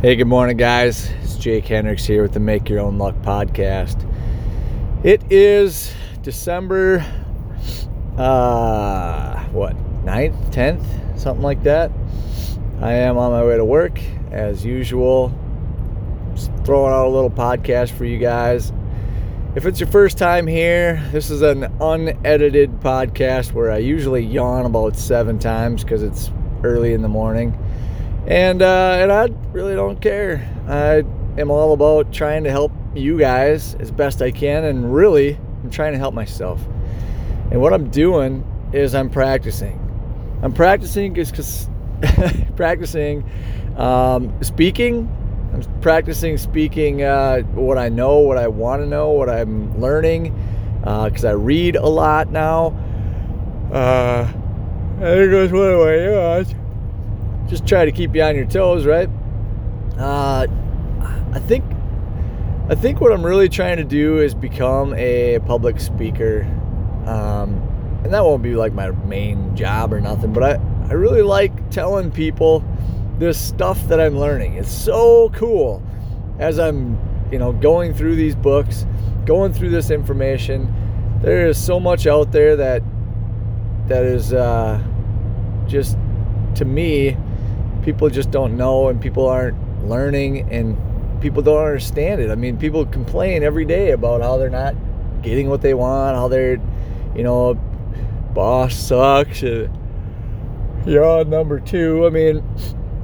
Hey, good morning, guys. It's Jake Hendricks here with the Make Your Own Luck podcast. It is December, uh, what, 9th, 10th, something like that. I am on my way to work as usual. Just throwing out a little podcast for you guys. If it's your first time here, this is an unedited podcast where I usually yawn about seven times because it's early in the morning and uh, and I really don't care. I am all about trying to help you guys as best I can, and really, I'm trying to help myself. And what I'm doing is I'm practicing. I'm practicing because practicing um, speaking. I'm practicing speaking uh, what I know, what I want to know, what I'm learning, because uh, I read a lot now. Uh, there goes one of my just try to keep you on your toes, right? Uh, I think I think what I'm really trying to do is become a public speaker, um, and that won't be like my main job or nothing. But I I really like telling people this stuff that I'm learning. It's so cool as I'm you know going through these books, going through this information. There is so much out there that that is uh, just to me people just don't know and people aren't learning and people don't understand it. I mean, people complain every day about how they're not getting what they want, how they're, you know, boss sucks. Uh, you're on number two. I mean,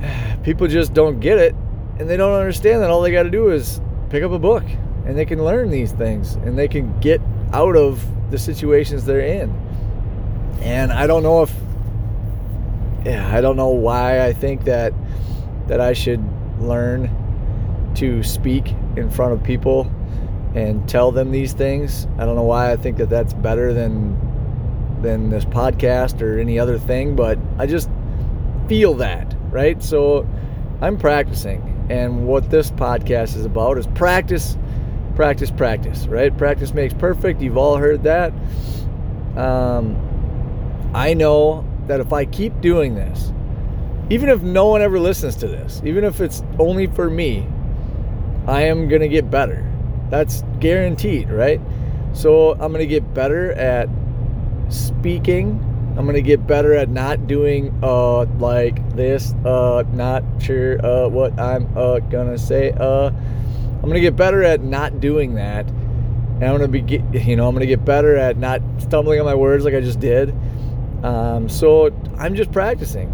people just don't get it and they don't understand that all they got to do is pick up a book and they can learn these things and they can get out of the situations they're in. And I don't know if yeah, I don't know why I think that that I should learn to speak in front of people and tell them these things. I don't know why I think that that's better than than this podcast or any other thing, but I just feel that, right? So I'm practicing. And what this podcast is about is practice, practice, practice, right? Practice makes perfect. You've all heard that. Um, I know that if I keep doing this, even if no one ever listens to this, even if it's only for me, I am going to get better. That's guaranteed, right? So I'm going to get better at speaking. I'm going to get better at not doing uh like this, uh not sure uh what I'm uh going to say. Uh I'm going to get better at not doing that. And I'm going to be you know, I'm going to get better at not stumbling on my words like I just did. Um, so I'm just practicing.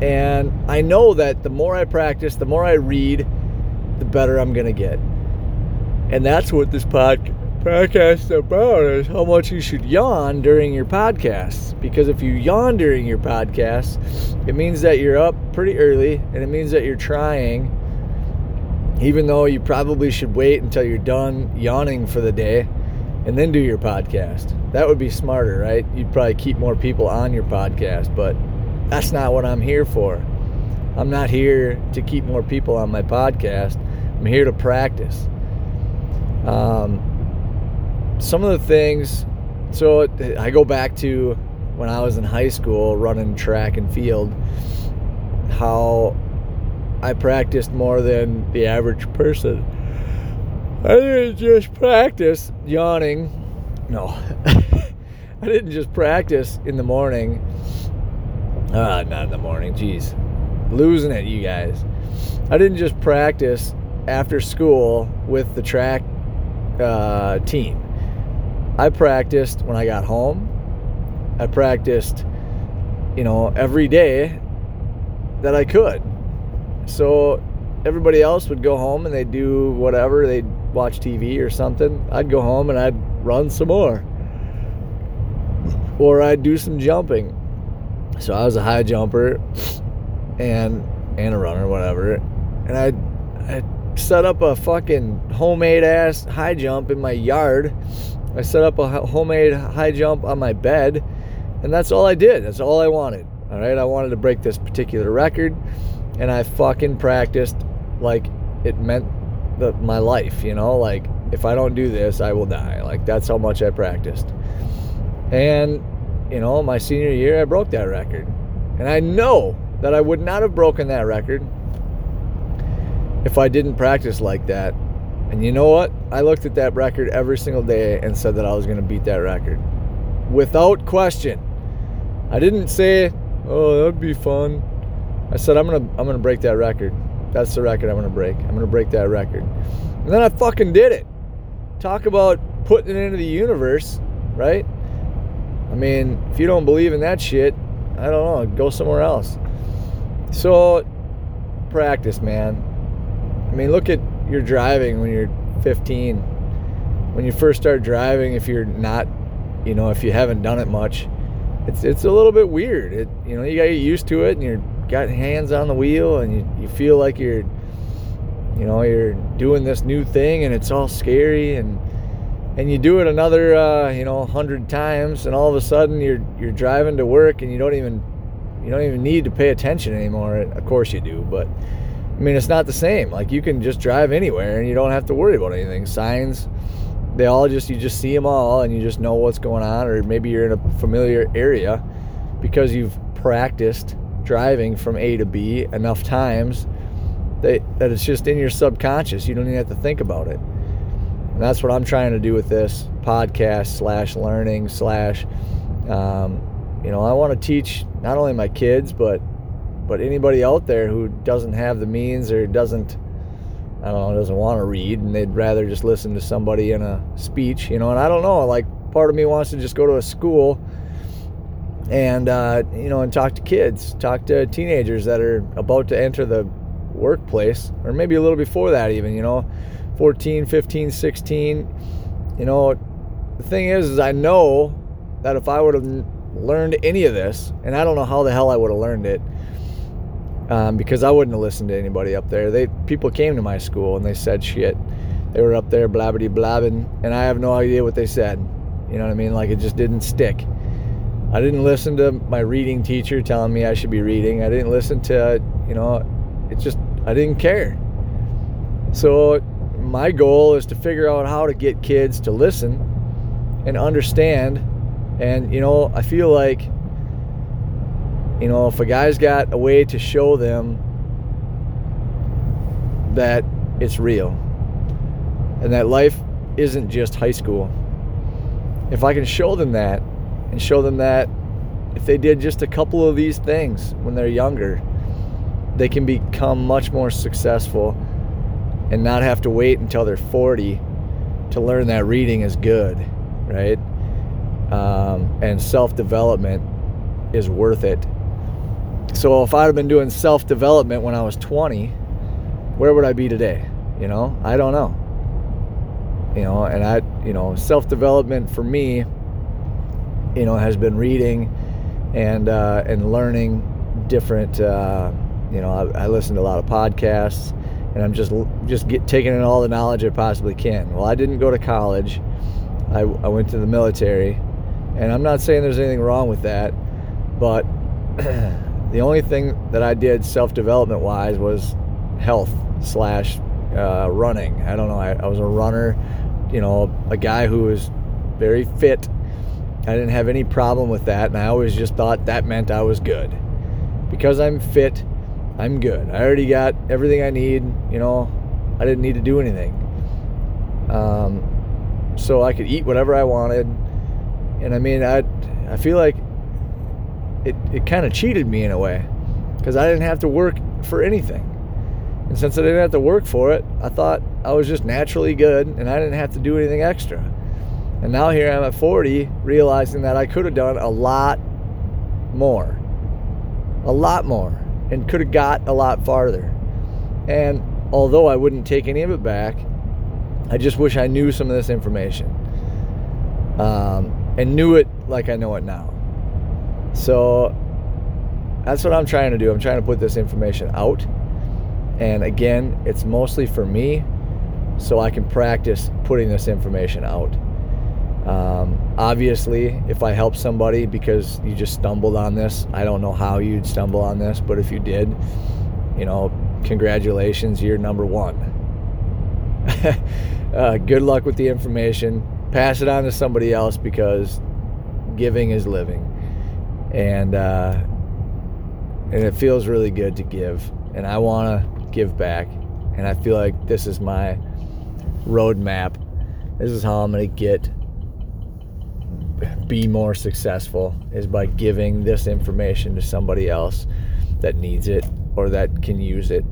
And I know that the more I practice, the more I read, the better I'm going to get. And that's what this pod- podcast about is how much you should yawn during your podcasts. Because if you yawn during your podcasts, it means that you're up pretty early and it means that you're trying, even though you probably should wait until you're done yawning for the day and then do your podcast. That would be smarter, right? You'd probably keep more people on your podcast, but that's not what I'm here for. I'm not here to keep more people on my podcast. I'm here to practice. Um, some of the things, so I go back to when I was in high school running track and field, how I practiced more than the average person I didn't just practice yawning. No. I didn't just practice in the morning. Ah, not in the morning. Jeez. Losing it, you guys. I didn't just practice after school with the track uh, team. I practiced when I got home. I practiced, you know, every day that I could. So everybody else would go home and they'd do whatever. They'd watch TV or something, I'd go home and I'd run some more. Or I'd do some jumping. So I was a high jumper and and a runner, whatever. And I'd, I'd set up a fucking homemade ass high jump in my yard. I set up a homemade high jump on my bed, and that's all I did. That's all I wanted. All right, I wanted to break this particular record, and I fucking practiced like it meant the, my life, you know, like if I don't do this, I will die. Like that's how much I practiced. And you know, my senior year I broke that record. And I know that I would not have broken that record if I didn't practice like that. And you know what? I looked at that record every single day and said that I was going to beat that record without question. I didn't say, "Oh, that'd be fun." I said, "I'm going to I'm going to break that record. That's the record I'm going to break. I'm going to break that record." And then I fucking did it. Talk about putting it into the universe, right? I mean, if you don't believe in that shit, I don't know, go somewhere else. So, practice, man. I mean, look at your driving when you're 15. When you first start driving, if you're not, you know, if you haven't done it much, it's it's a little bit weird. It, you know, you got to get used to it, and you're got hands on the wheel, and you, you feel like you're, you know, you're doing this new thing, and it's all scary, and and you do it another, uh, you know, hundred times, and all of a sudden you're you're driving to work, and you don't even you don't even need to pay attention anymore. Of course you do, but I mean, it's not the same. Like you can just drive anywhere and you don't have to worry about anything. Signs, they all just you just see them all and you just know what's going on, or maybe you're in a familiar area because you've practiced driving from A to B enough times that, that it's just in your subconscious. You don't even have to think about it. And that's what I'm trying to do with this podcast slash learning slash, um, you know, I want to teach not only my kids but but anybody out there who doesn't have the means or doesn't I don't know doesn't want to read and they'd rather just listen to somebody in a speech, you know. And I don't know, like part of me wants to just go to a school and uh, you know and talk to kids, talk to teenagers that are about to enter the workplace or maybe a little before that even, you know, 14, 15, 16. You know, the thing is, is I know that if I would have learned any of this, and I don't know how the hell I would have learned it, um, because I wouldn't have listened to anybody up there. They people came to my school and they said shit. They were up there blabbity blabbing, and I have no idea what they said. You know what I mean? Like it just didn't stick. I didn't listen to my reading teacher telling me I should be reading. I didn't listen to, you know, it just I didn't care. So my goal is to figure out how to get kids to listen and understand. And you know, I feel like you know, if a guy's got a way to show them that it's real and that life isn't just high school, if I can show them that and show them that if they did just a couple of these things when they're younger, they can become much more successful and not have to wait until they're 40 to learn that reading is good, right? Um, and self development is worth it so if I'd have been doing self development when I was 20, where would I be today? You know, I don't know. You know, and I, you know, self development for me, you know, has been reading and uh, and learning different. Uh, you know, I, I listen to a lot of podcasts, and I'm just just get, taking in all the knowledge I possibly can. Well, I didn't go to college. I, I went to the military, and I'm not saying there's anything wrong with that, but The only thing that I did self development wise was health slash uh, running. I don't know. I, I was a runner, you know, a guy who was very fit. I didn't have any problem with that, and I always just thought that meant I was good. Because I'm fit, I'm good. I already got everything I need, you know, I didn't need to do anything. Um, so I could eat whatever I wanted. And I mean, I, I feel like it, it kind of cheated me in a way because I didn't have to work for anything. And since I didn't have to work for it, I thought I was just naturally good and I didn't have to do anything extra. And now here I'm at 40, realizing that I could have done a lot more. A lot more. And could have got a lot farther. And although I wouldn't take any of it back, I just wish I knew some of this information. Um, and knew it like I know it now. So that's what I'm trying to do. I'm trying to put this information out. And again, it's mostly for me so I can practice putting this information out. Um, obviously, if I help somebody because you just stumbled on this, I don't know how you'd stumble on this, but if you did, you know, congratulations, you're number one. uh, good luck with the information. Pass it on to somebody else because giving is living and uh, and it feels really good to give, and I want to give back, And I feel like this is my roadmap. This is how I'm going to get be more successful is by giving this information to somebody else that needs it or that can use it.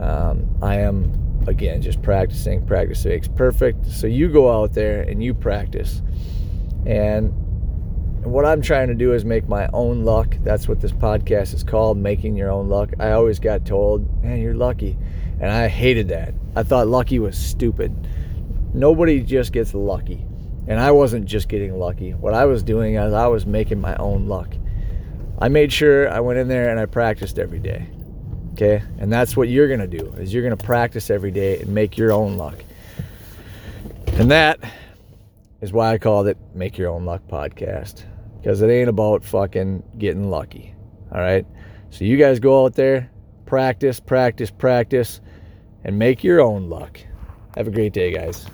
Um, I am again just practicing. Practice makes perfect. So you go out there and you practice. And what I'm trying to do is make my own luck. That's what this podcast is called, making your own luck. I always got told, man, you're lucky. And I hated that. I thought lucky was stupid. Nobody just gets lucky. And I wasn't just getting lucky. What I was doing is I was making my own luck. I made sure I went in there and I practiced every day. Okay? And that's what you're going to do. Is you're going to practice every day and make your own luck. And that is why I called it Make Your Own Luck podcast because it ain't about fucking getting lucky. All right? So you guys go out there, practice, practice, practice and make your own luck. Have a great day, guys.